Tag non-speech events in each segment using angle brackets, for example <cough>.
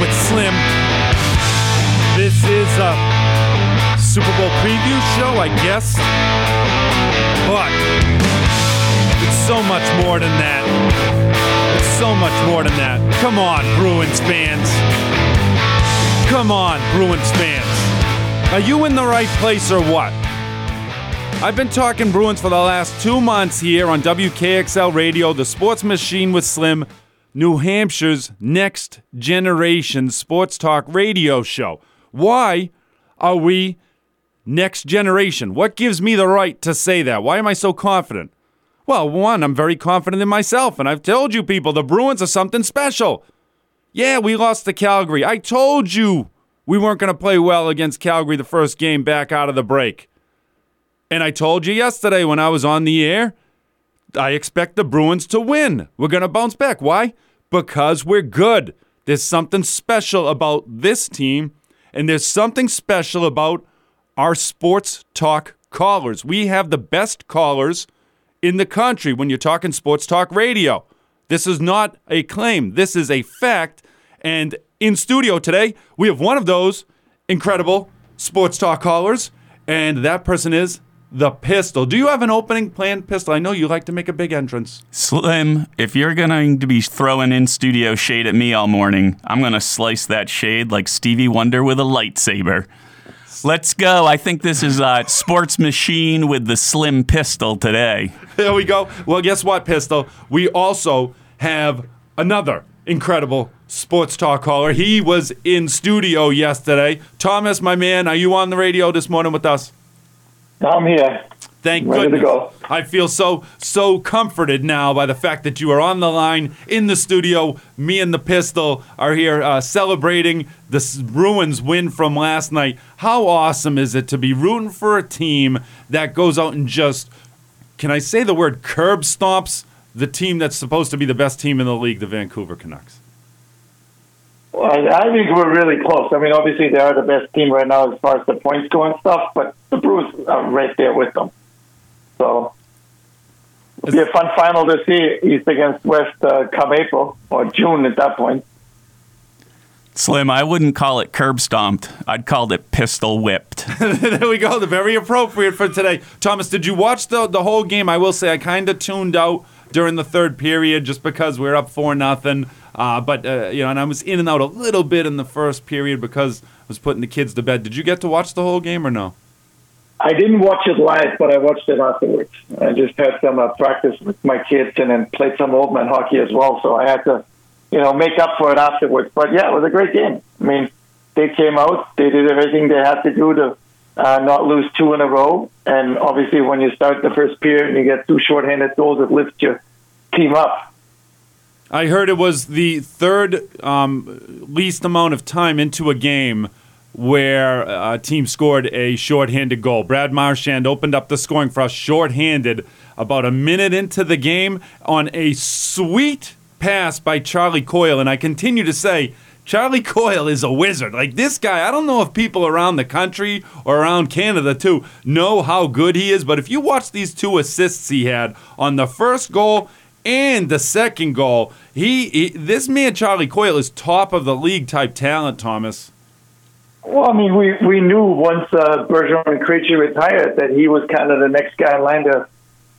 with Slim. This is a Super Bowl preview show, I guess. But it's so much more than that. It's so much more than that. Come on, Bruins fans. Come on, Bruins fans. Are you in the right place or what? I've been talking Bruins for the last two months here on WKXL Radio, the sports machine with Slim, New Hampshire's next generation sports talk radio show. Why are we next generation? What gives me the right to say that? Why am I so confident? Well, one, I'm very confident in myself, and I've told you people the Bruins are something special. Yeah, we lost to Calgary. I told you we weren't going to play well against Calgary the first game back out of the break. And I told you yesterday when I was on the air, I expect the Bruins to win. We're going to bounce back. Why? Because we're good. There's something special about this team, and there's something special about our sports talk callers. We have the best callers in the country when you're talking sports talk radio. This is not a claim, this is a fact. And in studio today, we have one of those incredible sports talk callers, and that person is the pistol. Do you have an opening plan, pistol? I know you like to make a big entrance. Slim, if you're going to be throwing in studio shade at me all morning, I'm going to slice that shade like Stevie Wonder with a lightsaber. Let's go. I think this is a sports machine with the slim pistol today. There we go. Well, guess what, pistol? We also have another incredible sports talk caller. He was in studio yesterday. Thomas, my man, are you on the radio this morning with us? I'm here. Thank Ready to goodness. go. I feel so so comforted now by the fact that you are on the line in the studio. Me and the pistol are here uh, celebrating the Bruins win from last night. How awesome is it to be rooting for a team that goes out and just can I say the word curb stomps the team that's supposed to be the best team in the league, the Vancouver Canucks. Well, I I think we're really close. I mean, obviously they are the best team right now as far as the points go and stuff, but the Bruins are right there with them. So it'll be a fun final to see East against West uh, come April or June at that point. Slim, I wouldn't call it curb stomped. I'd call it pistol whipped. <laughs> there we go. The very appropriate for today. Thomas, did you watch the the whole game? I will say I kind of tuned out during the third period just because we are up four nothing. Uh, but uh, you know, and I was in and out a little bit in the first period because I was putting the kids to bed. Did you get to watch the whole game or no? I didn't watch it live, but I watched it afterwards. I just had some uh, practice with my kids and then played some old man hockey as well. So I had to, you know, make up for it afterwards. But yeah, it was a great game. I mean, they came out, they did everything they had to do to uh, not lose two in a row. And obviously, when you start the first period and you get two shorthanded goals, it lifts your team up. I heard it was the third um, least amount of time into a game where a team scored a shorthanded goal. Brad Marchand opened up the scoring for us shorthanded about a minute into the game on a sweet pass by Charlie Coyle. And I continue to say, Charlie Coyle is a wizard. Like this guy, I don't know if people around the country or around Canada too know how good he is, but if you watch these two assists he had on the first goal and the second goal, he, he this man Charlie Coyle is top of the league type talent, Thomas. Well, I mean, we, we knew once uh, Bergeron and Krejci retired that he was kind of the next guy in line to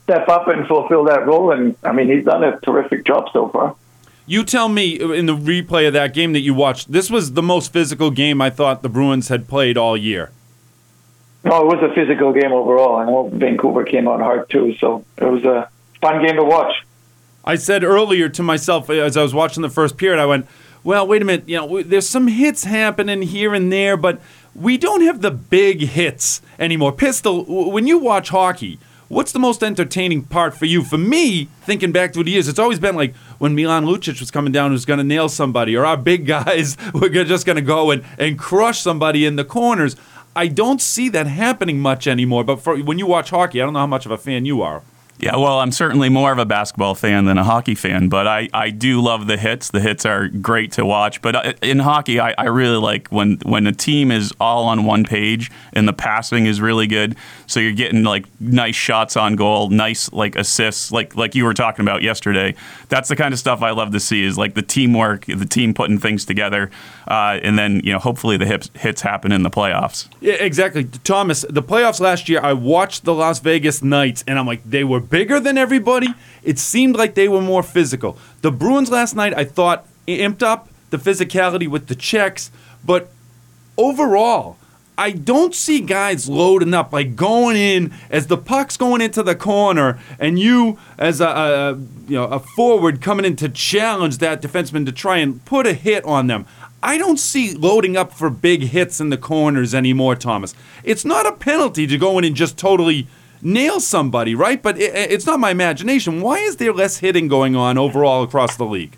step up and fulfill that role. And, I mean, he's done a terrific job so far. You tell me in the replay of that game that you watched, this was the most physical game I thought the Bruins had played all year. No, it was a physical game overall. I know Vancouver came out hard, too. So it was a fun game to watch. I said earlier to myself as I was watching the first period, I went, well, wait a minute. You know, there's some hits happening here and there, but we don't have the big hits anymore. Pistol, when you watch hockey, what's the most entertaining part for you? For me, thinking back through the years, it's always been like when Milan Lucic was coming down, who's going to nail somebody, or our big guys <laughs> were just going to go and, and crush somebody in the corners. I don't see that happening much anymore. But for when you watch hockey, I don't know how much of a fan you are. Yeah, well, I'm certainly more of a basketball fan than a hockey fan, but I, I do love the hits. The hits are great to watch. But uh, in hockey, I, I really like when, when a team is all on one page and the passing is really good. So you're getting like nice shots on goal, nice like assists, like like you were talking about yesterday. That's the kind of stuff I love to see is like the teamwork, the team putting things together, uh, and then you know hopefully the hits, hits happen in the playoffs. Yeah, exactly, Thomas. The playoffs last year, I watched the Las Vegas Knights, and I'm like, they were bigger than everybody. It seemed like they were more physical. The Bruins last night, I thought, imped up the physicality with the checks, but overall, I don't see guys loading up, like going in as the puck's going into the corner, and you as a, a you know a forward coming in to challenge that defenseman to try and put a hit on them. I don't see loading up for big hits in the corners anymore, Thomas. It's not a penalty to go in and just totally nail somebody, right? But it, it's not my imagination. Why is there less hitting going on overall across the league?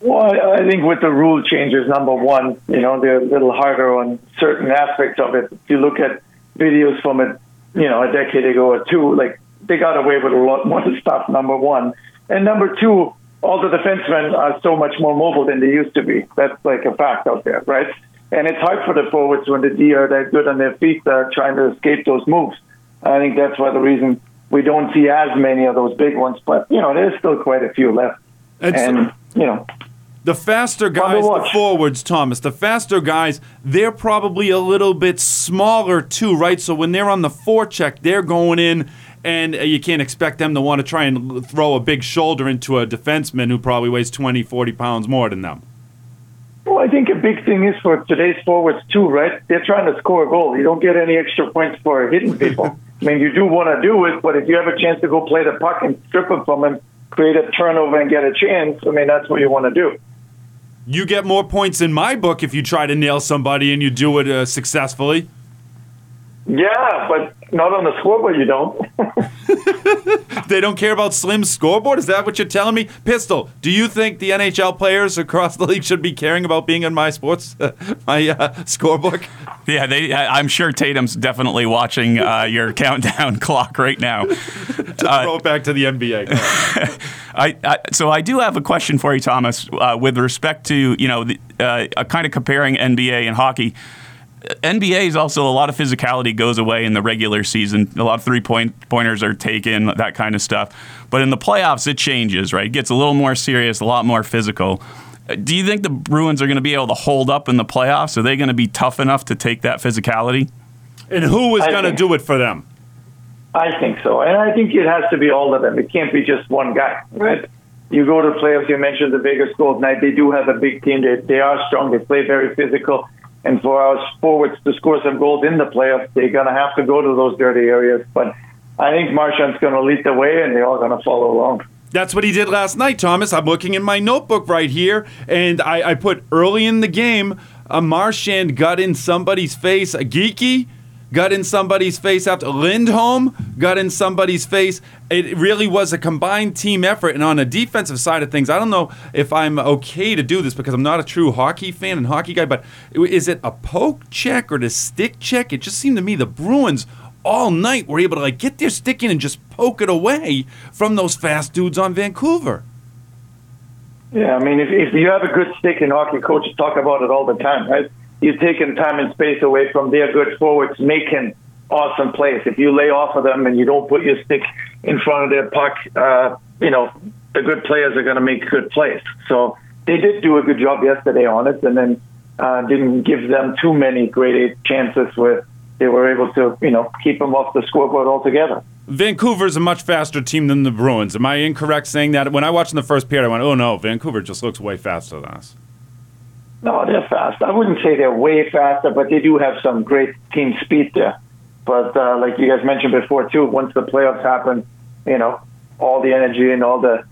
Well, I think with the rule changes, number one, you know, they're a little harder on certain aspects of it. If you look at videos from a, you know, a decade ago or two, like they got away with a lot more <laughs> stuff. Number one, and number two, all the defensemen are so much more mobile than they used to be. That's like a fact out there, right? And it's hard for the forwards when the D are that good on their feet, uh, trying to escape those moves. I think that's why the reason we don't see as many of those big ones. But you know, there's still quite a few left, It's- and you know. The faster guys, the forwards, Thomas, the faster guys, they're probably a little bit smaller too, right? So when they're on the forecheck, they're going in, and uh, you can't expect them to want to try and throw a big shoulder into a defenseman who probably weighs 20, 40 pounds more than them. Well, I think a big thing is for today's forwards too, right? They're trying to score a goal. You don't get any extra points for hitting people. <laughs> I mean, you do want to do it, but if you have a chance to go play the puck and strip it from him, create a turnover and get a chance, I mean, that's what you want to do. You get more points in my book if you try to nail somebody and you do it uh, successfully. Yeah, but not on the scoreboard, you don't. <laughs> They don't care about Slim's scoreboard? Is that what you're telling me? Pistol, do you think the NHL players across the league should be caring about being in my sports, <laughs> my uh, scorebook? Yeah, they. I- I'm sure Tatum's definitely watching uh, your <laughs> countdown clock right now. Throw it back to the NBA. I, I so I do have a question for you, Thomas, uh, with respect to you know the, uh, uh, kind of comparing NBA and hockey. NBA is also a lot of physicality goes away in the regular season. A lot of three point pointers are taken, that kind of stuff. But in the playoffs, it changes, right? It gets a little more serious, a lot more physical. Uh, Do you think the Bruins are going to be able to hold up in the playoffs? Are they going to be tough enough to take that physicality? and who is going to do it for them? I think so, and I think it has to be all of them. It can't be just one guy, right? You go to playoffs. You mentioned the Vegas Golden Knight. They do have a big team. They they are strong. They play very physical, and for our forwards to score some goals in the playoffs, they're gonna have to go to those dirty areas. But I think Marchand's gonna lead the way, and they're all gonna follow along. That's what he did last night, Thomas. I'm looking in my notebook right here, and I, I put early in the game, a Marchand got in somebody's face, a Geekie got in somebody's face after Lindholm got in somebody's face. It really was a combined team effort. And on the defensive side of things, I don't know if I'm okay to do this because I'm not a true hockey fan and hockey guy, but is it a poke check or the stick check? It just seemed to me the Bruins all night were able to like get their stick in and just poke it away from those fast dudes on Vancouver. Yeah, I mean, if, if you have a good stick in hockey, coaches talk about it all the time, right? You're taking time and space away from their good forwards making awesome plays. If you lay off of them and you don't put your stick in front of their puck, uh, you know, the good players are going to make good plays. So they did do a good job yesterday on it and then uh, didn't give them too many great eight chances where they were able to, you know, keep them off the scoreboard altogether. Vancouver's a much faster team than the Bruins. Am I incorrect saying that? When I watched in the first period, I went, "Oh no, Vancouver just looks way faster than us." No, they're fast. I wouldn't say they're way faster, but they do have some great team speed there. But uh, like you guys mentioned before, too, once the playoffs happen, you know, all the energy and all the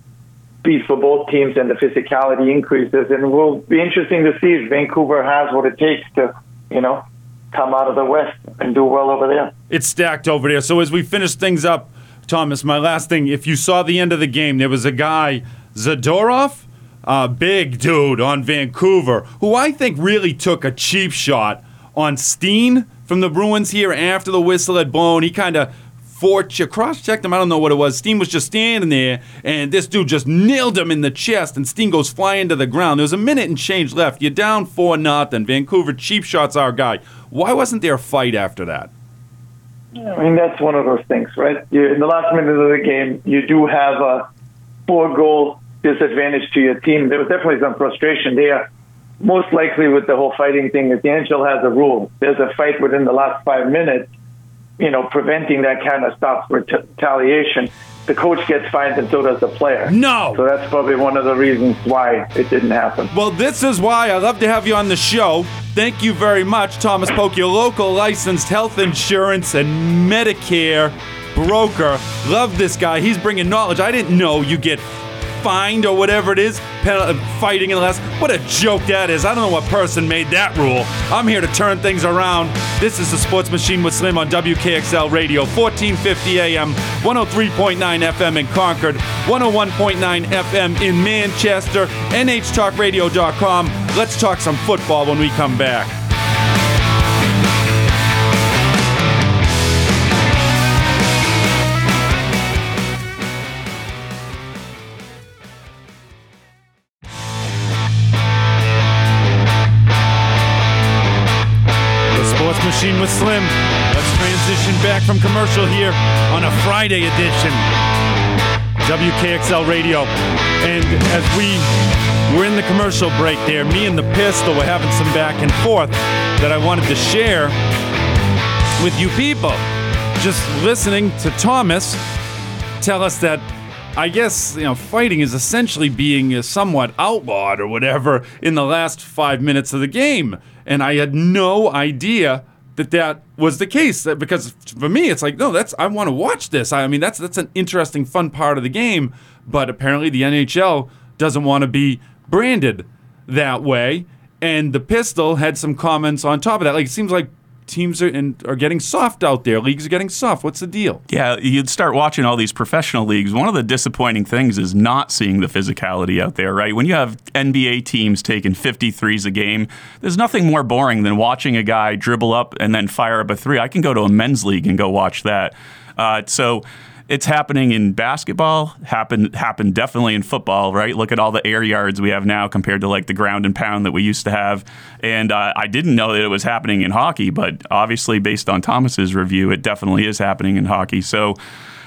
speed for both teams and the physicality increases. And it will be interesting to see if Vancouver has what it takes to, you know, come out of the West and do well over there. It's stacked over there. So as we finish things up, Thomas, my last thing, if you saw the end of the game, there was a guy, Zadorov, a big dude on Vancouver, who I think really took a cheap shot on Steen from the Bruins here after the whistle had blown. He kind of Fort cross checked him. I don't know what it was. Steen was just standing there, and this dude just nailed him in the chest, and Steen goes flying to the ground. There's a minute and change left. You're down four nothing. Vancouver cheap shots our guy. Why wasn't there a fight after that? I mean, that's one of those things, right? you in the last minute of the game, you do have a four goal disadvantage to your team. There was definitely some frustration there. Most likely with the whole fighting thing, is the NHL has a rule. There's a fight within the last five minutes, you know, preventing that kind of stuff retaliation. The coach gets fined and so does the player. No. So that's probably one of the reasons why it didn't happen. Well, this is why I love to have you on the show. Thank you very much, Thomas Polk, your local licensed health insurance and Medicare broker. Love this guy. He's bringing knowledge. I didn't know you get fined or whatever it is, pen- uh, fighting in the last. What a joke that is. I don't know what person made that rule. I'm here to turn things around. This is the Sports Machine with Slim on WKXL Radio, 1450 AM, 103.9 FM in Concord, 101.9 FM in Manchester, NHTalkRadio.com. Let's talk some football when we come back. Machine with Slim. Let's transition back from commercial here on a Friday edition. WKXL Radio. And as we were in the commercial break there, me and the pistol were having some back and forth that I wanted to share with you people. Just listening to Thomas tell us that I guess you know fighting is essentially being somewhat outlawed or whatever in the last five minutes of the game, and I had no idea that that was the case. Because for me, it's like no, that's I want to watch this. I mean, that's that's an interesting, fun part of the game. But apparently, the NHL doesn't want to be branded that way. And the pistol had some comments on top of that. Like it seems like teams are in, are getting soft out there. Leagues are getting soft. What's the deal? Yeah, you'd start watching all these professional leagues. One of the disappointing things is not seeing the physicality out there, right? When you have NBA teams taking 53s a game, there's nothing more boring than watching a guy dribble up and then fire up a three. I can go to a men's league and go watch that. Uh, so it's happening in basketball, happened happened definitely in football, right? Look at all the air yards we have now compared to like the ground and pound that we used to have. And uh, I didn't know that it was happening in hockey, but obviously based on Thomas's review, it definitely is happening in hockey. So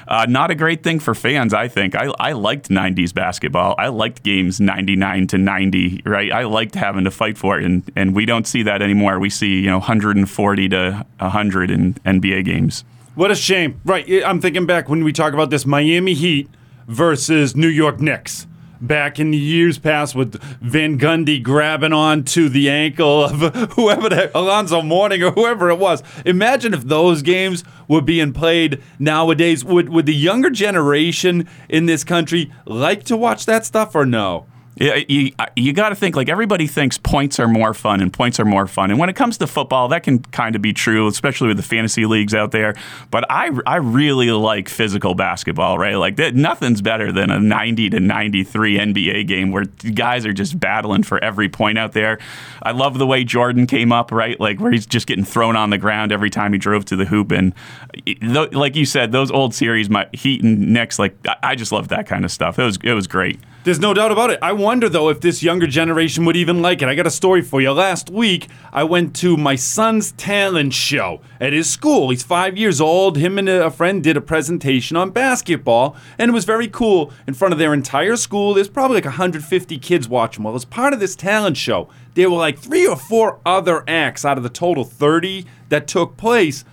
uh, not a great thing for fans, I think. I, I liked 90s basketball. I liked games 99 to 90, right? I liked having to fight for it, and, and we don't see that anymore. We see, you know, 140 to 100 in NBA games. What a shame. Right. I'm thinking back when we talk about this Miami Heat versus New York Knicks. Back in the years past with Van Gundy grabbing onto the ankle of <laughs> whoever the Alonzo Mourning or whoever it was. Imagine if those games were being played nowadays. Would would the younger generation in this country like to watch that stuff or no? You, you got to think like everybody thinks points are more fun and points are more fun. And when it comes to football, that can kind of be true, especially with the fantasy leagues out there. But I, I really like physical basketball, right? Like that, nothing's better than a 90 to 93 NBA game where guys are just battling for every point out there. I love the way Jordan came up, right? Like where he's just getting thrown on the ground every time he drove to the hoop. And eh, like you said, those old series, my Heat and Knicks, like I just love that kind of stuff. It was it was great. There's no doubt about it. I wonder though if this younger generation would even like it. I got a story for you. Last week, I went to my son's talent show at his school. He's five years old. Him and a friend did a presentation on basketball, and it was very cool in front of their entire school. There's probably like 150 kids watching. Well, as part of this talent show, there were like three or four other acts out of the total 30 that took place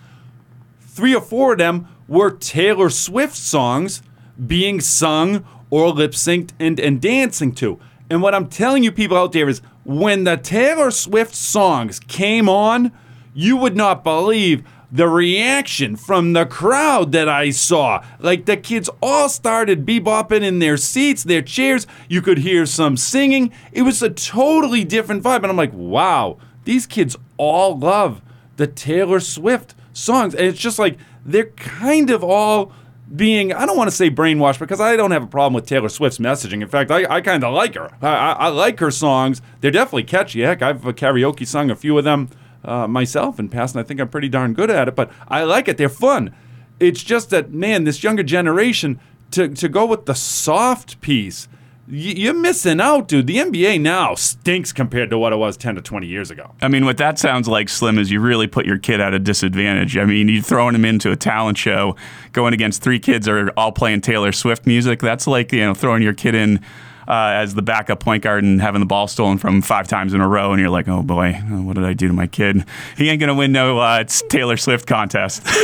three or four of them were Taylor Swift songs being sung or lip synced and, and dancing to. And what I'm telling you people out there is when the Taylor Swift songs came on, you would not believe the reaction from the crowd that I saw. Like the kids all started bebopping in their seats, their chairs. You could hear some singing. It was a totally different vibe. And I'm like, wow, these kids all love the Taylor Swift songs. And it's just like they're kind of all being, I don't want to say brainwashed because I don't have a problem with Taylor Swift's messaging. In fact, I, I kind of like her. I, I, I like her songs. They're definitely catchy. Heck, I've uh, karaoke sung a few of them uh, myself in past, and I think I'm pretty darn good at it. But I like it. They're fun. It's just that man, this younger generation to to go with the soft piece. You're missing out, dude. The NBA now stinks compared to what it was 10 to 20 years ago. I mean, what that sounds like, Slim, is you really put your kid at a disadvantage. I mean, you're throwing him into a talent show, going against three kids that are all playing Taylor Swift music. That's like you know throwing your kid in uh, as the backup point guard and having the ball stolen from him five times in a row, and you're like, oh boy, what did I do to my kid? He ain't gonna win no uh, it's Taylor Swift contest. <laughs>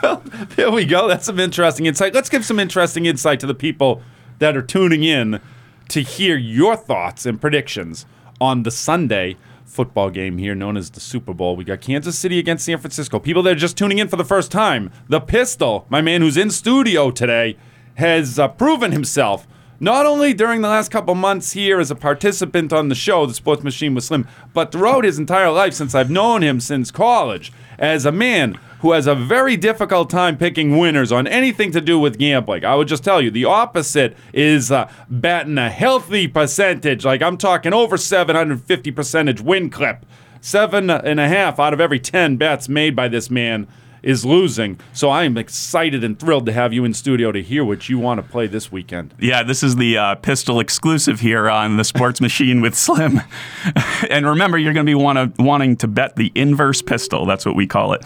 Well, there we go. That's some interesting insight. Let's give some interesting insight to the people that are tuning in to hear your thoughts and predictions on the Sunday football game here known as the Super Bowl. We got Kansas City against San Francisco. People that are just tuning in for the first time. The Pistol, my man who's in studio today, has uh, proven himself not only during the last couple months here as a participant on the show, The Sports Machine with Slim, but throughout his entire life since I've known him since college as a man who has a very difficult time picking winners on anything to do with gambling. I would just tell you the opposite is uh, batting a healthy percentage. Like I'm talking over 750 percentage win clip. Seven and a half out of every 10 bets made by this man is losing. So I am excited and thrilled to have you in studio to hear what you want to play this weekend. Yeah, this is the uh, pistol exclusive here on the Sports <laughs> Machine with Slim. <laughs> and remember, you're going to be wanna, wanting to bet the inverse pistol. That's what we call it.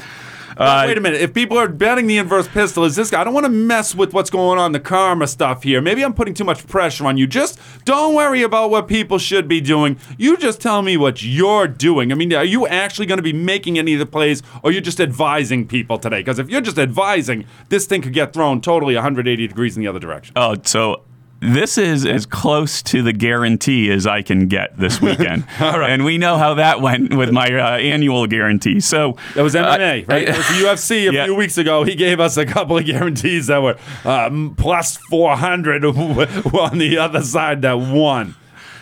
Uh, Wait a minute. If people are betting the inverse pistol, is this guy? I don't want to mess with what's going on the karma stuff here. Maybe I'm putting too much pressure on you. Just don't worry about what people should be doing. You just tell me what you're doing. I mean, are you actually going to be making any of the plays, or you're just advising people today? Because if you're just advising, this thing could get thrown totally 180 degrees in the other direction. Oh, so this is as close to the guarantee as I can get this weekend. <laughs> Right. And we know how that went with my uh, annual guarantee. So That was MMA, uh, right? It was UFC a <laughs> Yeah. few weeks ago. He gave us a couple of guarantees that were um, plus 400 <laughs> on the other side that won.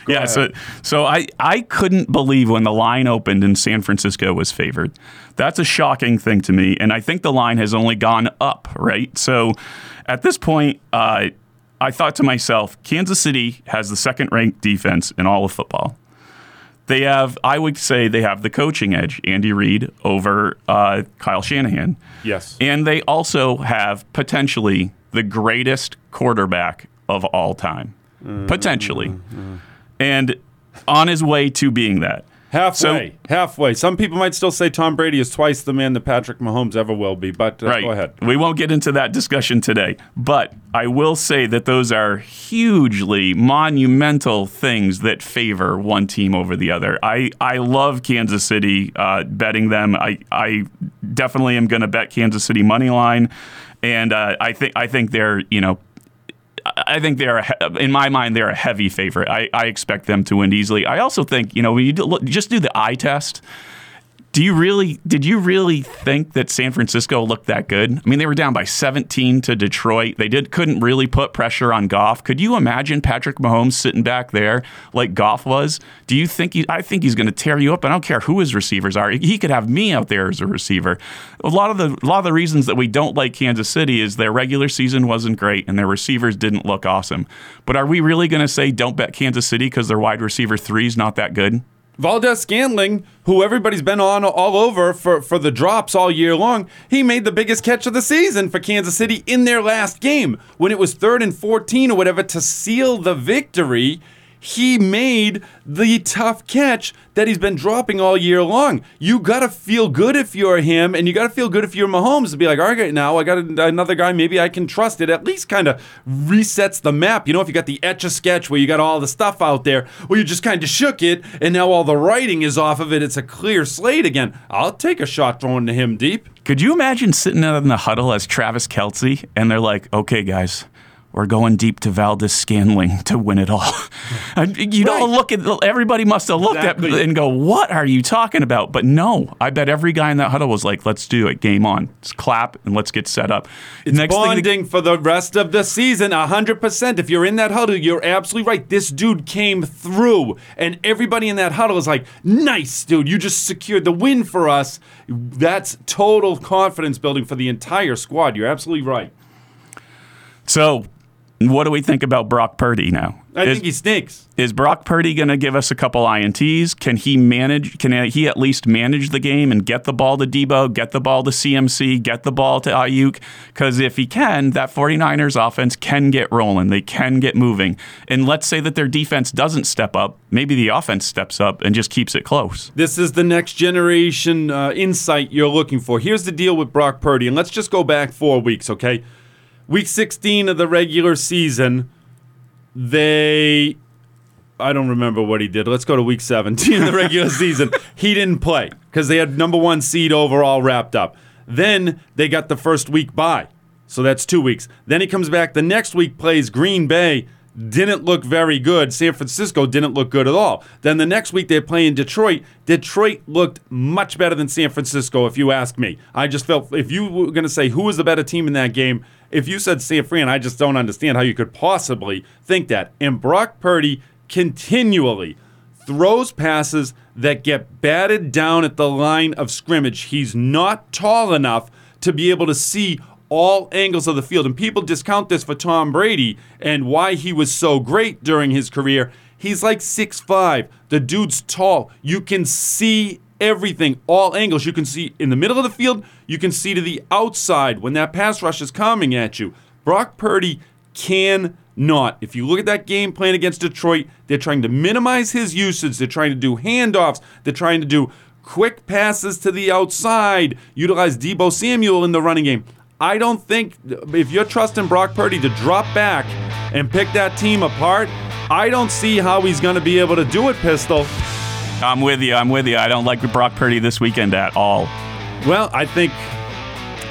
Go yeah, ahead. so so I I couldn't believe when the line opened and San Francisco was favored. That's a shocking thing to me, and I think the line has only gone up. Right, so at this point, uh, I thought to myself, Kansas City has the second ranked defense in all of football. They have, I would say, they have the coaching edge, Andy Reid over uh, Kyle Shanahan. Yes. And they also have potentially the greatest quarterback of all time. Potentially. And on his way to being that. Halfway, halfway. Some people might still say Tom Brady is twice the man that Patrick Mahomes ever will be, but uh, Right. go ahead. We won't get into that discussion today. But I will say that those are hugely monumental things that favor one team over the other. I, I love Kansas City uh, betting them. I, I definitely am going to bet Kansas City money line. And uh, I think I think they're you know I think they're, in my mind, they're a heavy favorite. I, I expect them to win easily. I also think, you know, when you do, just do the eye test. Do you really, did you really think that San Francisco looked that good? I mean, they were down by 17 to Detroit. They did couldn't really put pressure on Goff. Could you imagine Patrick Mahomes sitting back there like Goff was? Do you think he, I think he's going to tear you up. I don't care who his receivers are. He could have me out there as a receiver. A lot of the a lot of the reasons that we don't like Kansas City is their regular season wasn't great and their receivers didn't look awesome. But are we really going to say don't bet Kansas City because their wide receiver three is not that good? Valdes-Scantling, who everybody's been on all over for, for the drops all year long, he made the biggest catch of the season for Kansas City in their last game when it was third and 14 or whatever to seal the victory. He made the tough catch that he's been dropping all year long. You got to feel good if you're him, and you got to feel good if you're Mahomes to be like, all right, now I got another guy, maybe I can trust it. At least kind of resets the map. You know, if you got the etch a sketch where you got all the stuff out there, where you just kind of shook it, and now all the writing is off of it, it's a clear slate again. I'll take a shot thrown to him deep. Could you imagine sitting out in the huddle as Travis Kelce and they're like, okay, guys, we're going deep to Valdes-Scantling <laughs> to win it all. <laughs> You don't Right. look at everybody must have looked Exactly. at and go, what are you talking about? But no, I bet every guy in that huddle was like, let's do it, game on, just clap and let's get set up. It's Next thing, bonding for the rest of the season, 100%. If you're in that huddle, you're absolutely right. This dude came through, and everybody in that huddle is like, nice, dude. You just secured the win for us. That's total confidence building for the entire squad. You're absolutely right. So What do we think about Brock Purdy now? I is, think he stinks. is Brock Purdy going to give us a couple ints? Can he manage? Can he at least manage the game and get the ball to Deebo, get the ball to CMC, get the ball to Aiyuk? Because if he can, that 49ers offense can get rolling. They can get moving. And let's say that their defense doesn't step up. Maybe the offense steps up and just keeps it close. This is the next generation uh, insight you're looking for. Here's the deal with Brock Purdy, and let's just go back four weeks, okay? Week 16 of the regular season, they. I don't remember what he did. Let's go to week 17 of the regular <laughs> season. He didn't play because they had number one seed overall wrapped up. Then they got the first week bye. So that's two weeks. Then he comes back the next week, plays Green Bay, didn't look very good. San Francisco didn't look good at all. Then the next week they're playing Detroit. Detroit looked much better than San Francisco, if you ask me. I just felt if you were going to say who was the better team in that game, if you said San Fran, I just don't understand how you could possibly think that. And Brock Purdy continually throws passes that get batted down at the line of scrimmage. He's not tall enough to be able to see all angles of the field. And people discount this for Tom Brady and why he was so great during his career. He's like 6'5. The dude's tall. You can see everything, all angles. You can see in the middle of the field, you can see to the outside when that pass rush is coming at you. Brock Purdy can not. If you look at that game plan against Detroit, they're trying to minimize his usage. They're trying to do handoffs. They're trying to do quick passes to the outside, utilize Deebo Samuel in the running game. I don't think if you're trusting Brock Purdy to drop back and pick that team apart, I don't see how he's going to be able to do it, Pistol. I'm with you. I'm with you. I don't like Brock Purdy this weekend at all. Well, I think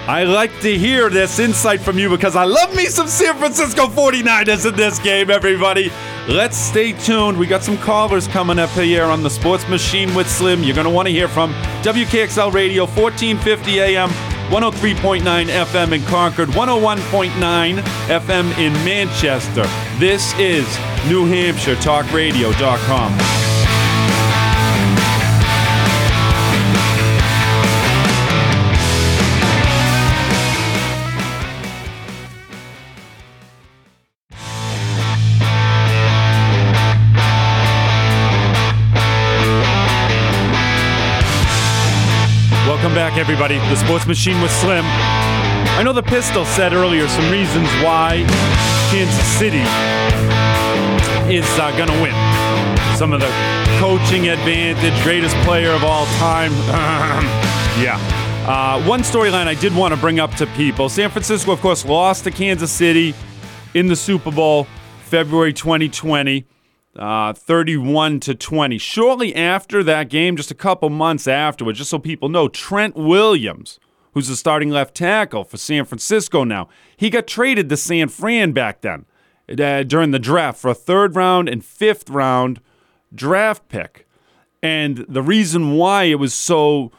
I like to hear this insight from you because I love me some San Francisco 49ers in this game, everybody. Let's stay tuned. We got some callers coming up here on the Sports Machine with Slim. You're going to want to hear from WKXL Radio, 1450 AM, 103.9 FM in Concord, 101.9 FM in Manchester. This is New everybody. The Sports Machine was Slim. I know the Pistol said earlier some reasons why Kansas City is uh, going to win. Some of the coaching advantage, greatest player of all time. <laughs> yeah. Uh, one storyline I did want to bring up to people San Francisco, of course, lost to Kansas City in the Super Bowl February 2020 uh, 31 to 20. Shortly after that game, just a couple months afterwards, just so people know, Trent Williams, who's the starting left tackle for San Francisco now, he got traded to San Fran back then uh, during the draft for a third round and fifth round draft pick. And the reason why it was so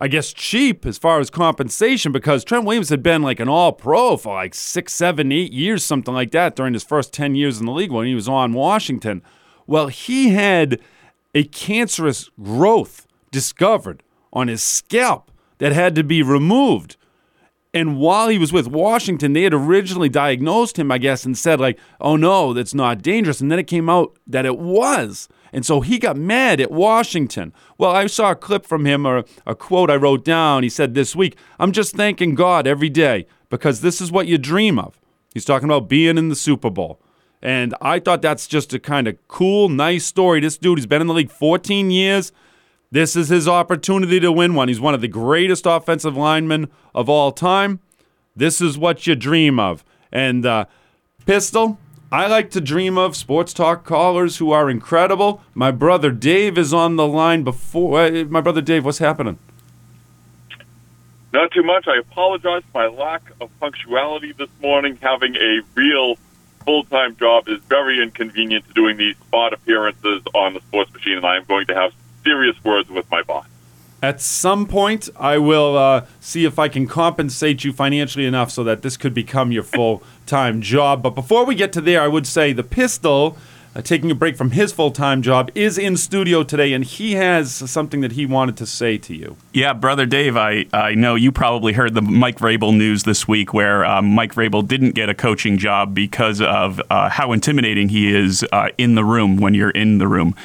I guess, cheap as far as compensation because Trent Williams had been like an all pro for like six, seven, eight years, something like that, during his first 10 years in the league when he was on Washington. Well, he had a cancerous growth discovered on his scalp that had to be removed. And while he was with Washington, they had originally diagnosed him, I guess, and said, like, oh no, that's not dangerous. And then it came out that it was. And so he got mad at Washington. Well, I saw a clip from him or a quote I wrote down. He said this week, I'm just thanking God every day because this is what you dream of. He's talking about being in the Super Bowl. And I thought that's just a kind of cool, nice story. This dude, he's been in the league 14 years. This is his opportunity to win one. He's one of the greatest offensive linemen of all time. This is what you dream of. And uh, Pistol, I like to dream of sports talk callers who are incredible. My brother Dave is on the line before. Uh, my brother Dave, what's happening? Not too much. I apologize for my lack of punctuality this morning. Having a real full time job is very inconvenient to doing these spot appearances on the sports machine, and I am going to have serious words with my boss. At some point, I will uh, see if I can compensate you financially enough so that this could become your full time job. But before we get to there, I would say the pistol uh, taking a break from his full time job, is in studio today, and he has something that he wanted to say to you. Yeah, brother Dave, I, I know you probably heard the Mike Vrabel news this week where uh, Mike Vrabel didn't get a coaching job because of uh, how intimidating he is uh, in the room when you're in the room.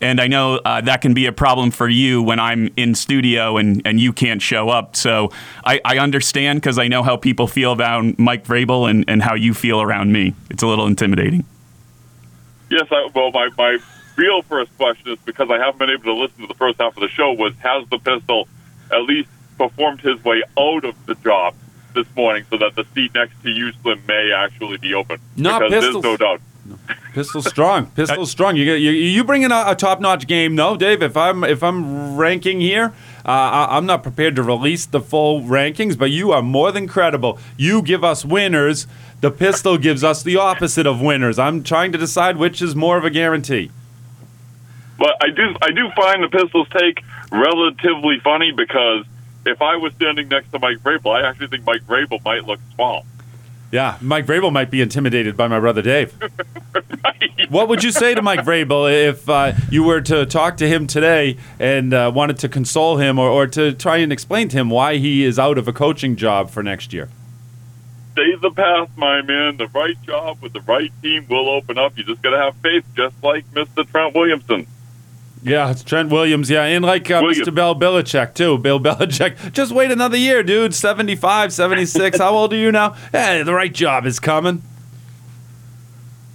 And I know uh, that can be a problem for you when I'm in studio and, and you can't show up. So I, I understand because I know how people feel about Mike Vrabel and, and how you feel around me. It's a little intimidating. Yes, I, well, my, my real first question is because I haven't been able to listen to the first half of the show was has the pistol at least performed his way out of the job this morning so that the seat next to you, Slim, may actually be open? No, because Pistol's- there's no doubt. Pistol strong, pistol strong. You you, you bring in a, a top notch game, though, Dave. If I'm if I'm ranking here, uh, I, I'm not prepared to release the full rankings, but you are more than credible. You give us winners. The pistol gives us the opposite of winners. I'm trying to decide which is more of a guarantee. But I do I do find the Pistols take relatively funny because if I was standing next to Mike Vrabel, I actually think Mike Vrabel might look small. Yeah, Mike Vrabel might be intimidated by my brother Dave. <laughs> What would you say to Mike Vrabel if uh, you were to talk to him today and uh, wanted to console him or, or to try and explain to him why he is out of a coaching job for next year? Stay the path, my man. The right job with the right team will open up. You just got to have faith, just like Mr. Trent Williamson. Yeah, it's Trent Williams. Yeah, and like uh, Williams. Mr. Bill Belichick, too. Bill <laughs> Belichick. Just wait another year, dude. 75, 76. How old are you now? Hey, the right job is coming.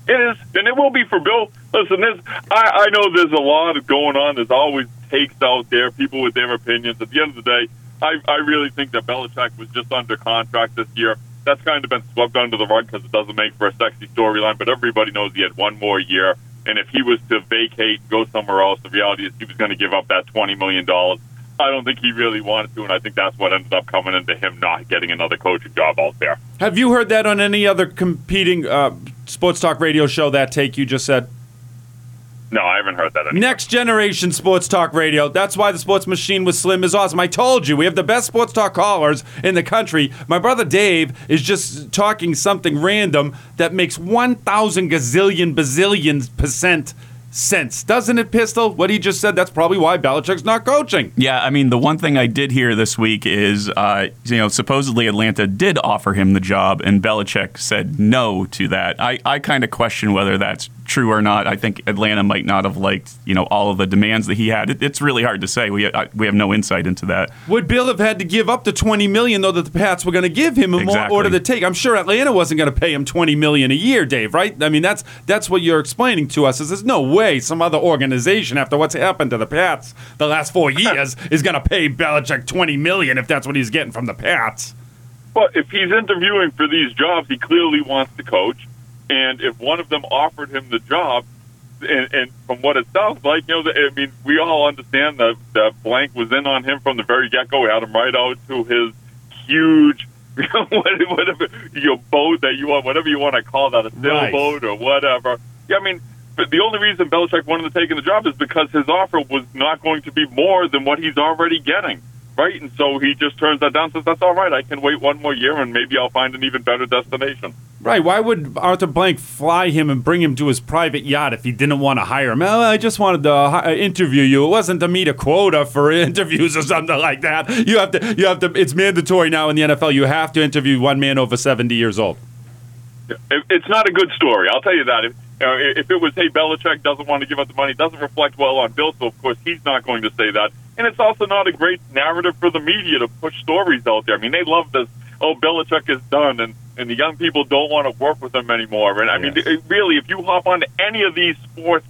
It is, and it will be for Bill. Listen, this I, I know there's a lot going on. There's always takes out there, people with their opinions. At the end of the day, I, I really think that Belichick was just under contract this year. That's kind of been swept under the rug because it doesn't make for a sexy storyline. But everybody knows he had one more year, and if he was to vacate and go somewhere else, the reality is he was going to give up that twenty million dollars. I don't think he really wanted to, and I think that's what ended up coming into him not getting another coaching job out there. Have you heard that on any other competing uh, sports talk radio show, that take you just said? No, I haven't heard that. Anymore. Next generation sports talk radio. That's why the sports machine with Slim is awesome. I told you, we have the best sports talk callers in the country. My brother Dave is just talking something random that makes 1,000 gazillion bazillion percent sense. Doesn't it, Pistol? What he just said, that's probably why Belichick's not coaching. Yeah, I mean, the one thing I did hear this week is, uh, you know, supposedly Atlanta did offer him the job, and Belichick said no to that. I, I kind of question whether that's true or not. I think Atlanta might not have liked, you know, all of the demands that he had. It, it's really hard to say. We I, we have no insight into that. Would Bill have had to give up the 20 million though that the Pats were going to give him in Exactly. order to take? I'm sure Atlanta wasn't going to pay him 20 million a year, Dave, right? I mean, that's that's what you're explaining to us is there's no way some other organization after what's happened to the Pats the last 4 <laughs> years is going to pay Belichick 20 million if that's what he's getting from the Pats. But if he's interviewing for these jobs, he clearly wants to coach. And if one of them offered him the job, and, and from what it sounds like, you know, I mean, we all understand that that blank was in on him from the very get go. We had him right out to his huge, <laughs> whatever your boat that you want, whatever you want to call that, a Right. sailboat or whatever. Yeah, I mean, but the only reason Belichick wanted to take in the job is because his offer was not going to be more than what he's already getting. Right, and so he just turns that down. Says that's all right. I can wait one more year, and maybe I'll find an even better destination. Right. Why would Arthur Blank fly him and bring him to his private yacht if he didn't want to hire him? Oh, I just wanted to hi- uh, interview you. It wasn't to meet a quota for <laughs> interviews or something like that. You have to. You have to. It's mandatory now in the NFL. You have to interview one man over seventy years old. It- It's not a good story. I'll tell you that. If, uh, if it was, hey, Belichick doesn't want to give up the money, doesn't reflect well on Bill, so of course he's not going to say that. And it's also not a great narrative for the media to push stories out there. I mean, they love this. Oh, Belichick is done, and and the young people don't want to work with him anymore. And I mean, it- really, if you hop onto any of these sports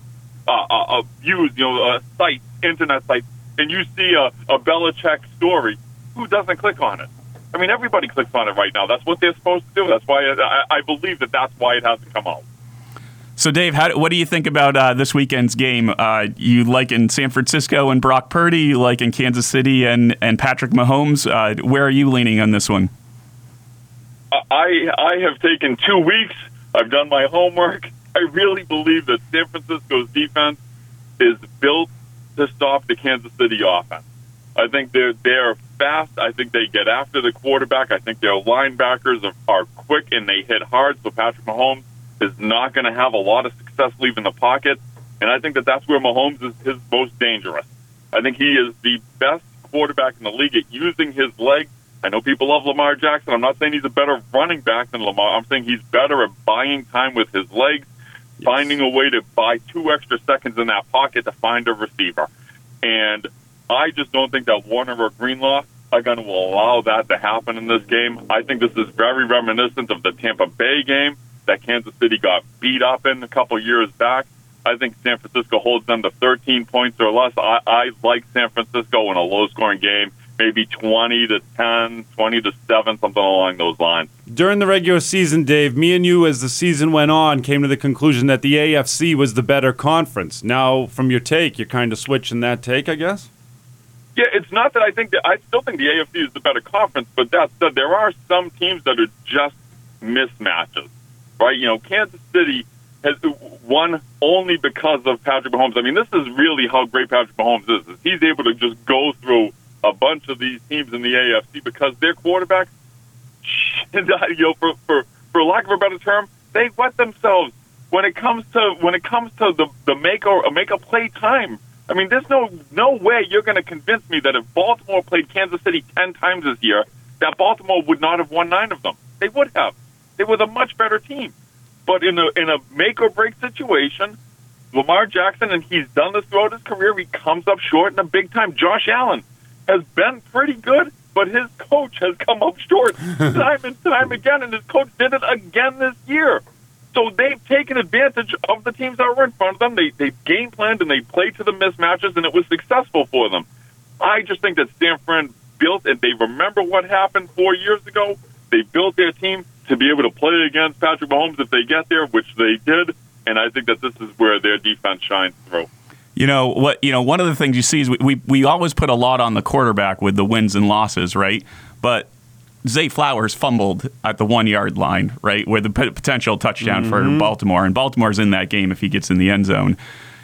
uh, uh, uh, views, you know, uh, sites, internet sites, and you see a, a Belichick story, who doesn't click on it? I mean, everybody clicks on it right now. That's what they're supposed to do. That's why I, I believe that that's why it hasn't come out. So, Dave, how, what do you think about uh, this weekend's game? Uh, you like in San Francisco and Brock Purdy? You like in Kansas City and, and Patrick Mahomes? Uh, where are you leaning on this one? I I have taken two weeks. I've done my homework. I really believe that San Francisco's defense is built to stop the Kansas City offense. I think they're they're fast. I think they get after the quarterback. I think their linebackers are, are quick and they hit hard. So Patrick Mahomes is not going to have a lot of success leaving the pocket, and I think that that's where Mahomes is his most dangerous. I think he is the best quarterback in the league at using his legs. I know people love Lamar Jackson. I'm not saying he's a better running back than Lamar. I'm saying he's better at buying time with his legs, yes. finding a way to buy two extra seconds in that pocket to find a receiver. And I just don't think that Warner or Greenlaw are going to allow that to happen in this game. I think this is very reminiscent of the Tampa Bay game that Kansas City got beat up in a couple years back. I think San Francisco holds them to 13 points or less. I, I like San Francisco in a low scoring game, maybe 20 to 10, 20 to 7, something along those lines. During the regular season, Dave, me and you, as the season went on, came to the conclusion that the AFC was the better conference. Now, from your take, you're kind of switching that take, I guess? Yeah, it's not that I think that I still think the AFC is the better conference, but that said, there are some teams that are just mismatches, right? You know, Kansas City has won only because of Patrick Mahomes. I mean, this is really how great Patrick Mahomes is. is he's able to just go through a bunch of these teams in the AFC because their quarterbacks, <laughs> you know, for, for for lack of a better term, they wet themselves when it comes to when it comes to the the make or make a play time. I mean, there's no no way you're going to convince me that if Baltimore played Kansas City ten times this year, that Baltimore would not have won nine of them. They would have. They were the much better team. But in a in a make or break situation, Lamar Jackson, and he's done this throughout his career, he comes up short in a big time. Josh Allen has been pretty good, but his coach has come up short <laughs> time and time again, and his coach did it again this year. So they've taken advantage of the teams that were in front of them. They they game planned and they played to the mismatches, and it was successful for them. I just think that Stanford built and they remember what happened four years ago. They built their team to be able to play against Patrick Mahomes if they get there, which they did. And I think that this is where their defense shines through. You know what? You know one of the things you see is we, we, we always put a lot on the quarterback with the wins and losses, right? But Zay Flowers fumbled at the one yard line, right, where the p- potential touchdown mm-hmm. for Baltimore, and Baltimore's in that game if he gets in the end zone.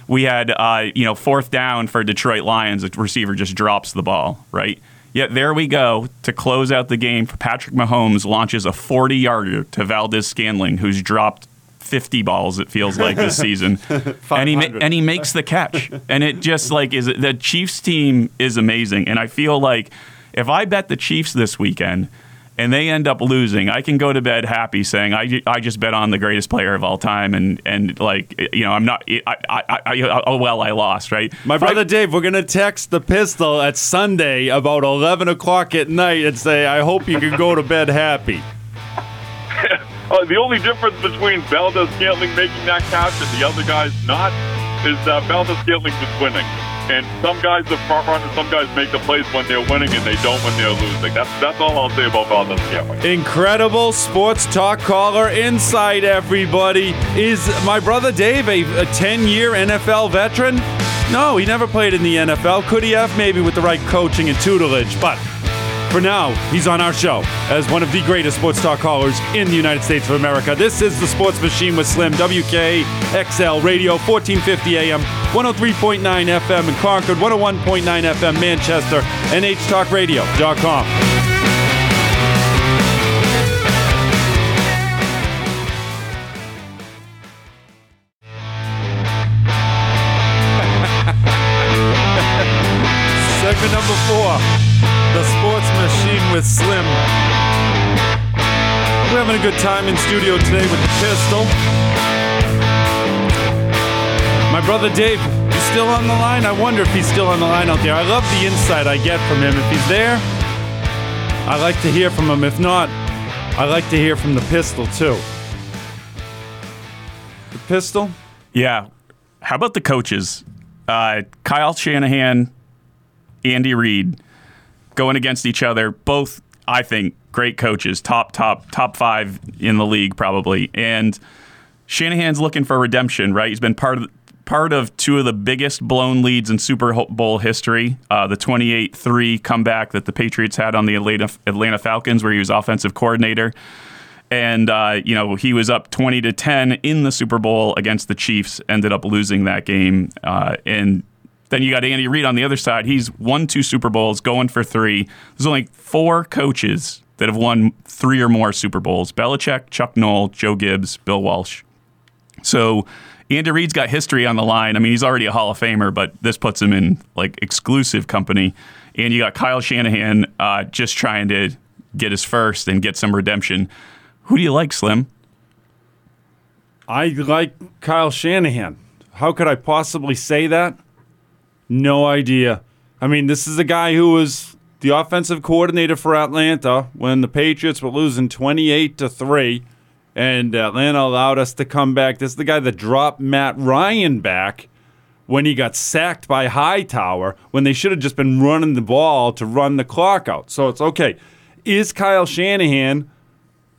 We had, uh, you know, fourth down for Detroit Lions. The receiver just drops the ball, right? Yet there we go to close out the game. Patrick Mahomes launches a 40 yarder to Valdes-Scantling, who's dropped 50 balls. It feels like this <laughs> season, and he ma- and he makes the catch. And it just like is the Chiefs team is amazing. And I feel like if I bet the Chiefs this weekend and they end up losing, I can go to bed happy saying I, I just bet on the greatest player of all time, and and like you know I'm not I, I, I oh well I lost right. My brother Dave, we're gonna text the pistol at Sunday about 11 o'clock at night and say I hope you can go to bed happy. <laughs> uh, the only difference between Valdes-Scantling making that catch and the other guys not is that Valdes-Scantling was winning. And some guys are front runners, some guys make the plays when they're winning and they don't when they're losing. That's that's all I'll say about Valdes-Scantling. Incredible sports talk caller insight, everybody. Is my brother Dave a 10 year NFL veteran? No, he never played in the NFL. Could he have? Maybe with the right coaching and tutelage, but for now, he's on our show as one of the greatest sports talk callers in the United States of America. This is the Sports Machine with Slim, WKXL Radio, 1450 AM, 103.9 FM in Concord, 101.9 FM Manchester, NHTalkRadio.com. Segment A good time in studio today with the pistol. My brother Dave, he's still on the line. I wonder if he's still on the line out there. I love the insight I get from him. If he's there, I like to hear from him. If not, I like to hear from the pistol too. The pistol? Yeah. How about the coaches? Uh, Kyle Shanahan, Andy Reid going against each other. Both, I think, great coaches, top, top, top five in the league probably. And Shanahan's looking for redemption, right? He's been part of part of two of the biggest blown leads in Super Bowl history. Uh, the 28-3 comeback that the Patriots had on the Atlanta, Atlanta Falcons, where he was offensive coordinator. And uh, you know he was up twenty to ten in the Super Bowl against the Chiefs. Ended up losing that game, uh, and then you got Andy Reid on the other side. He's won two Super Bowls, going for three. There's only four coaches that have won three or more Super Bowls Belichick, Chuck Noll, Joe Gibbs, Bill Walsh. So Andy Reid's got history on the line. I mean, he's already a Hall of Famer, but this puts him in like exclusive company. And you got Kyle Shanahan uh, just trying to get his first and get some redemption. Who do you like, Slim? I like Kyle Shanahan. How could I possibly say that? No idea. I mean, this is a guy who was the offensive coordinator for Atlanta when the Patriots were losing 28 to 3 and Atlanta allowed us to come back. This is the guy that dropped Matt Ryan back when he got sacked by Hightower when they should have just been running the ball to run the clock out. So it's okay. Is Kyle Shanahan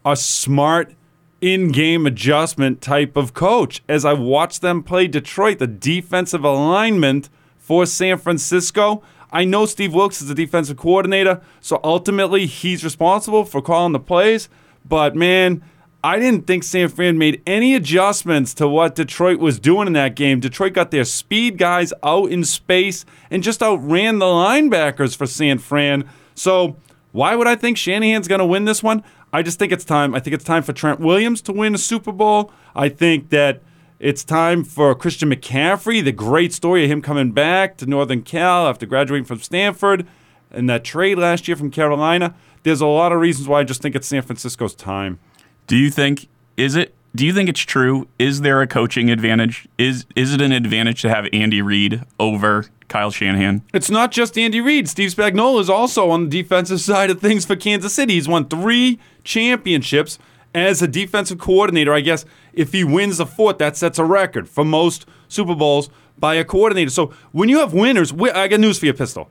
a smart in game adjustment type of coach? As I watched them play Detroit, the defensive alignment for San Francisco. I know Steve Wilks is the defensive coordinator, so ultimately he's responsible for calling the plays. But man, I didn't think San Fran made any adjustments to what Detroit was doing in that game. Detroit got their speed guys out in space and just outran the linebackers for San Fran. So why would I think Shanahan's going to win this one? I just think it's time. I think it's time for Trent Williams to win a Super Bowl. I think that it's time for Christian McCaffrey, the great story of him coming back to Northern Cal after graduating from Stanford and that trade last year from Carolina. There's a lot of reasons why I just think it's San Francisco's time. Do you think is it? Do you think it's true? Is there a coaching advantage? Is is it an advantage to have Andy Reid over Kyle Shanahan? It's not just Andy Reid. Steve Spagnuolo is also on the defensive side of things for Kansas City. He's won three championships as a defensive coordinator. I guess if he wins the fourth, that sets a record for most Super Bowls by a coordinator. So when you have winners, I got news for you, Pistol.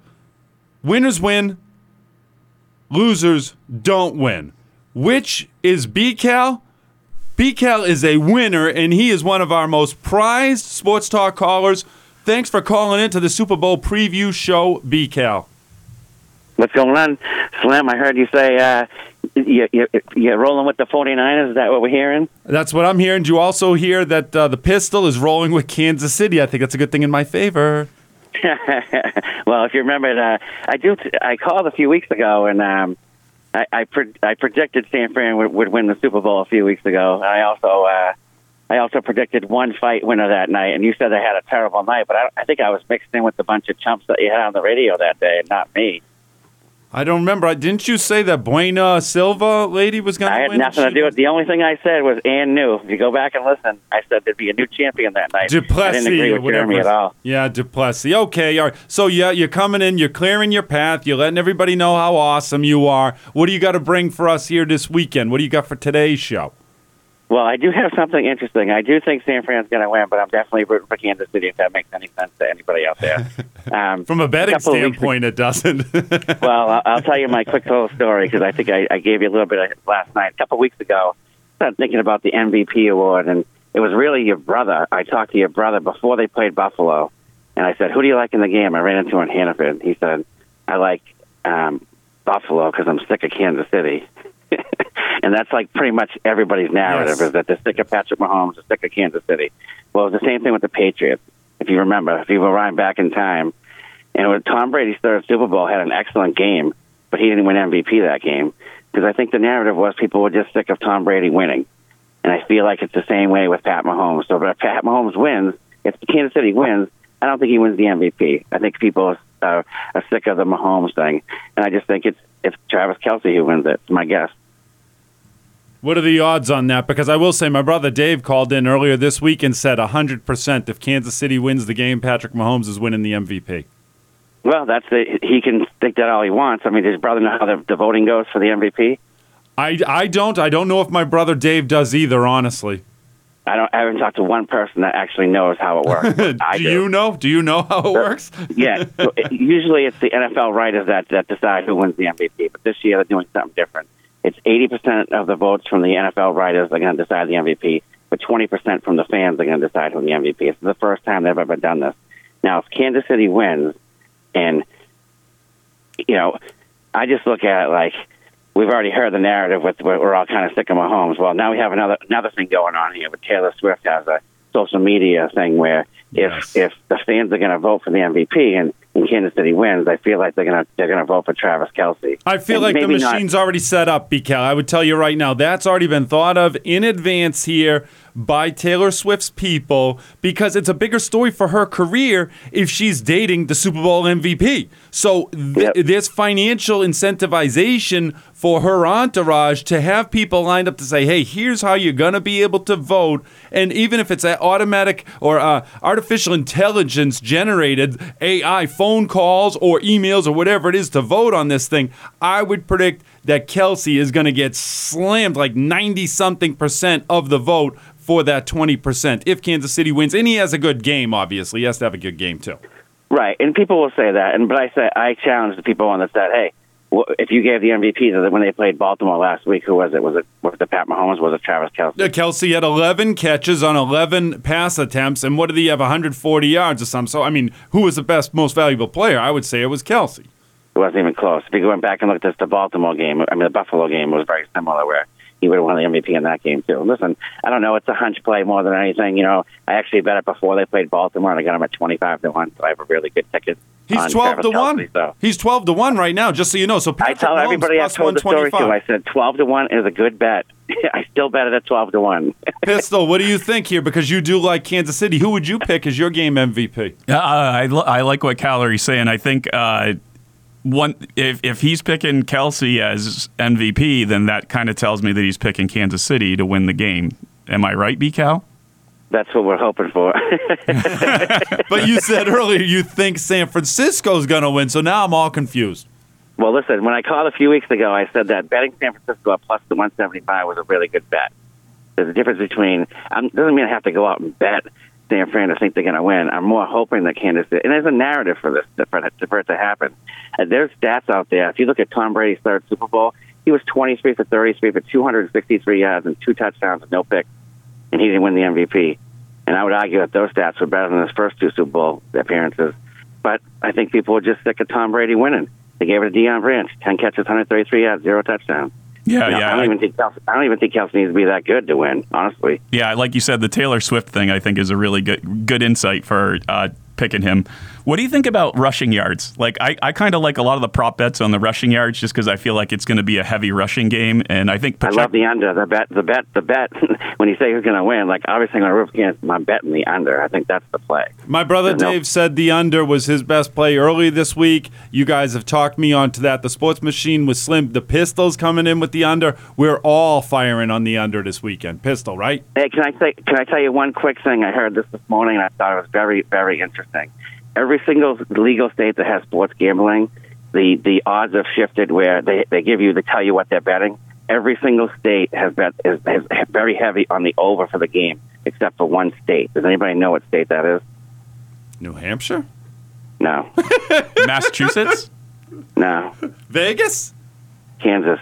Winners win, losers don't win. Which is BCal? BCal is a winner, and he is one of our most prized sports talk callers. Thanks for calling in to the Super Bowl preview show, BCal. What's going on, Slim? I heard you say uh, you, you, you're rolling with the 49ers. Is that what we're hearing? That's what I'm hearing. Do you also hear that uh, the pistol is rolling with Kansas City? I think that's a good thing in my favor. <laughs> well, if you remember, uh, I do. T- I called a few weeks ago, and um, I I, pre- I predicted San Fran would, would win the Super Bowl a few weeks ago. I also uh, I also predicted one fight winner that night, and you said they had a terrible night, but I, I think I was mixed in with the bunch of chumps that you had on the radio that day, not me. I don't remember. Didn't you say that Bueno Silva lady was going to I win? had nothing to do with it. The only thing I said was Ann knew. If you go back and listen, I said there'd be a new champion that night. Du Plessis, I didn't agree with whatever. Jeremy at all. Yeah, Du Plessis. Okay, all right. So yeah, you're coming in, you're clearing your path, you're letting everybody know how awesome you are. What do you got to bring for us here this weekend? What do you got for today's show? Well, I do have something interesting. I do think San Fran's going to win, but I'm definitely rooting for Kansas City if that makes any sense to anybody out there. Um, <laughs> From a betting of weeks standpoint, it doesn't. <laughs> well, I'll, tell you my quick little story because I think I, I gave you a little bit of last night. A couple of weeks ago, I started thinking about the MVP award, and it was really your brother. I talked to your brother before they played Buffalo, and I said, "Who do you like in the game?" I ran into him in Hannaford. He said, "I like um, Buffalo because I'm sick of Kansas City." <laughs> and that's like pretty much everybody's narrative Yes. is that they're sick of Patrick Mahomes, they're sick of Kansas City. Well, it was the same thing with the Patriots. If you remember, if you rewind back in time, and was Tom Brady's third Super Bowl had an excellent game, but he didn't win MVP that game because I think the narrative was people were just sick of Tom Brady winning, and I feel like it's the same way with Pat Mahomes. So if Pat Mahomes wins, if Kansas City wins, I don't think he wins the MVP. I think people are, are sick of the Mahomes thing, and I just think it's it's Travis Kelce who wins it. It's my guess. What are the odds on that? Because I will say, my brother Dave called in earlier this week and said 100% if Kansas City wins the game, Patrick Mahomes is winning the MVP. Well, that's the, he can think that all he wants. I mean, does his brother know how the, the voting goes for the MVP? I, I don't. I don't know if my brother Dave does either, honestly. I don't. I haven't talked to one person that actually knows how it works. <laughs> I do you know? Do you know how it works? yeah. So it, usually it's the NFL writers that, that decide who wins the MVP, but this year they're doing something different. It's 80% of the votes from the NFL writers are going to decide the MVP, but 20% from the fans are going to decide who the MVP is. It's the first time they've ever done this. Now, if Kansas City wins, and, you know, I just look at it like we've already heard the narrative with we're all kind of sick of Mahomes. Well, now we have another another thing going on here with Taylor Swift has a social media thing where if Yes. if the fans are going to vote for the MVP and and Kansas City wins, I feel like they're gonna they're gonna vote for Travis Kelce. I feel And like the maybe not- machine's already set up, BCal. I would tell you right now, that's already been thought of in advance here by Taylor Swift's people because it's a bigger story for her career if she's dating the Super Bowl MVP. So th- Yep. there's financial incentivization for her entourage to have people lined up to say, hey, here's how you're going to be able to vote. And even if it's a automatic or uh, artificial intelligence generated AI phone calls or emails or whatever it is to vote on this thing, I would predict that Kelce is going to get slammed like 90 something percent of the vote for that 20% if Kansas City wins. And he has a good game, obviously. He has to have a good game, too. Right, and people will say that, and but I say I challenge the people on the set. Hey, if you gave the MVP to the, when they played Baltimore last week, who was it? Was it was it Pat Mahomes? Was it Travis Kelce? Kelce had 11 catches on 11 pass attempts, and what did he have? 140 yards or something. So, I mean, who was the best, most valuable player? I would say it was Kelce. It wasn't even close. If you went back and looked at the Baltimore game, I mean the Buffalo game was very similar, where he would have won the MVP in that game too. Listen, I don't know. It's a hunch play more than anything. You know, I actually bet it before they played Baltimore, and I got him at twenty-five to one. So I have a really good ticket. He's on 12 Travis to 1. Kelce, so. He's 12 to 1 right now, just so you know. So I Patrick tell Mahomes everybody I've told the story to. I said twelve to one is a good bet. <laughs> I still bet it at twelve to one. <laughs> Pistol, what do you think here? Because you do like Kansas City. Who would you pick as your game MVP? Uh, I, li- I like what Calories saying. I think uh, one if if he's picking Kelce as MVP, then that kind of tells me that he's picking Kansas City to win the game. Am I right, B Cal? That's what we're hoping for. <laughs> <laughs> But you said earlier you think San Francisco's going to win, so now I'm all confused. well, listen, when I called a few weeks ago, I said that betting San Francisco at plus the 175 was a really good bet. There's a difference between, um, doesn't mean I have to go out and bet San Fran to think they're going to win. I'm more hoping that Kansas City, and there's a narrative for this, for it, for it to happen. Uh, there's stats out there. If you look at Tom Brady's third Super Bowl, he was 23 for 33 for 263 yards and two touchdowns and no picks, and he didn't win the MVP. And I would argue that those stats were better than his first two Super Bowl appearances. But I think people were just sick of Tom Brady winning. They gave it to Deion Branch, 10 catches, 133 yards, zero touchdowns. Yeah, yeah. I don't even think Kelce, I don't even think Kelce needs to be that good to win. Honestly, Yeah, like you said, the Taylor Swift thing I think is a really good good insight for uh, picking him. What do you think about rushing yards? Like I, I kind of like a lot of the prop bets on the rushing yards just because I feel like it's going to be a heavy rushing game, and I think I love the under. The bet, the bet, the bet. <laughs> when you say who's going to win, like obviously I'm going to root against my betting the under. I think that's the play. My brother No. Dave said the under was his best play early this week. You guys have talked me onto that. The sports machine was slim. The Pistols coming in with the under. We're all firing on the under this weekend. Pistol, right? Hey, can I say? Can I tell you one quick thing? I heard this this morning, and I thought it was very, very interesting. Every single legal state that has sports gambling, the the odds have shifted where they they give you they tell you what they're betting. Every single state has bet is, is very heavy on the over for the game, except for one state. Does anybody know what state that is? New Hampshire? No, <laughs> Massachusetts. no, Vegas? Kansas.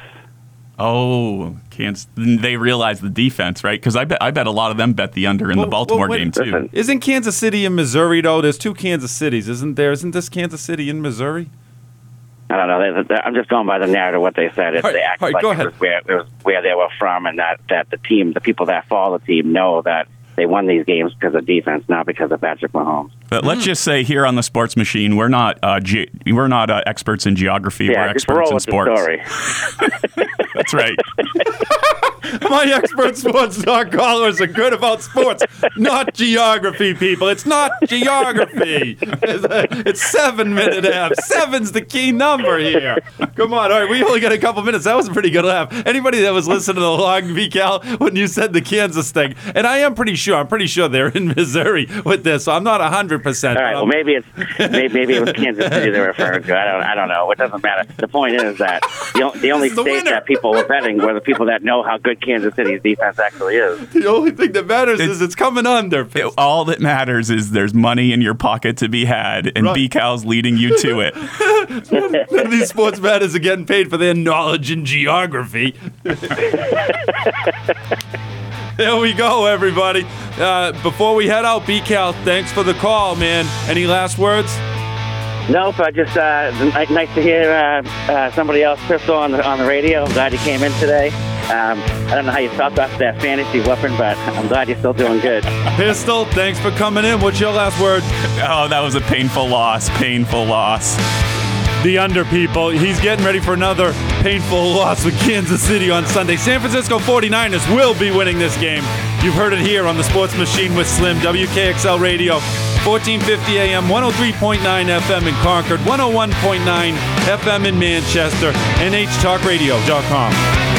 Oh, Kansas. They realize the defense, right? Because I bet I bet a lot of them bet the under in Well, the Baltimore well, wait, game too. <laughs> Isn't Kansas City in Missouri, though? There's two Kansas Cities, isn't there? Isn't this Kansas City in Missouri? I don't know. They, they, I'm just going by the narrative what they said. It, All right, they act all right, like go it was where it was where they were from, and that that the team, the people that follow the team, know that they won these games because of defense, not because of Patrick Mahomes. But let's just say here on the Sports Machine, we're not uh, ge- we're not uh, experts in geography. Yeah, we're just experts roll in with sports. <laughs> <laughs> That's right. <laughs> My expert sports talk callers are good about sports, not geography, people. It's not geography. It's, seven minute app. Seven's the key number here. Come on. All right, we only got a couple minutes. That was a pretty good laugh. Anybody that was listening to the long BCal when you said the Kansas thing, and I am pretty sure, I'm pretty sure they're in Missouri with this, so I'm not 100%. All right. Well, maybe it's maybe, maybe it was Kansas City they're referring to. I don't. I don't know. It doesn't matter. The point is that the, the only state winner. that people were betting were the people that know how good Kansas City's defense actually is. the only thing that matters is it's coming under. It- all that matters is there's money in your pocket to be had, and Right. B-Cal's leading you to it. <laughs> None of these sports matters are getting paid for their knowledge in geography. <laughs> there we go, everybody. Uh, before we head out, BCal, thanks for the call, man. Any last words? Nope. I just uh, nice to hear uh, uh, somebody else, Pistol, on the on the radio. I'm glad you came in today. Um, I don't know how you stopped off that fantasy weapon, but I'm glad you're still doing good. <laughs> Pistol, thanks for coming in. What's your last word? <laughs> Oh, that was a painful loss. Painful loss. The under people. He's getting ready for another painful <laughs> loss with Kansas City on Sunday. San Francisco 49ers will be winning this game. You've heard it here on the Sports Machine with Slim, WKXL Radio, 1450 AM, 103.9 FM in Concord, 101.9 FM in Manchester, NHTalkRadio.com.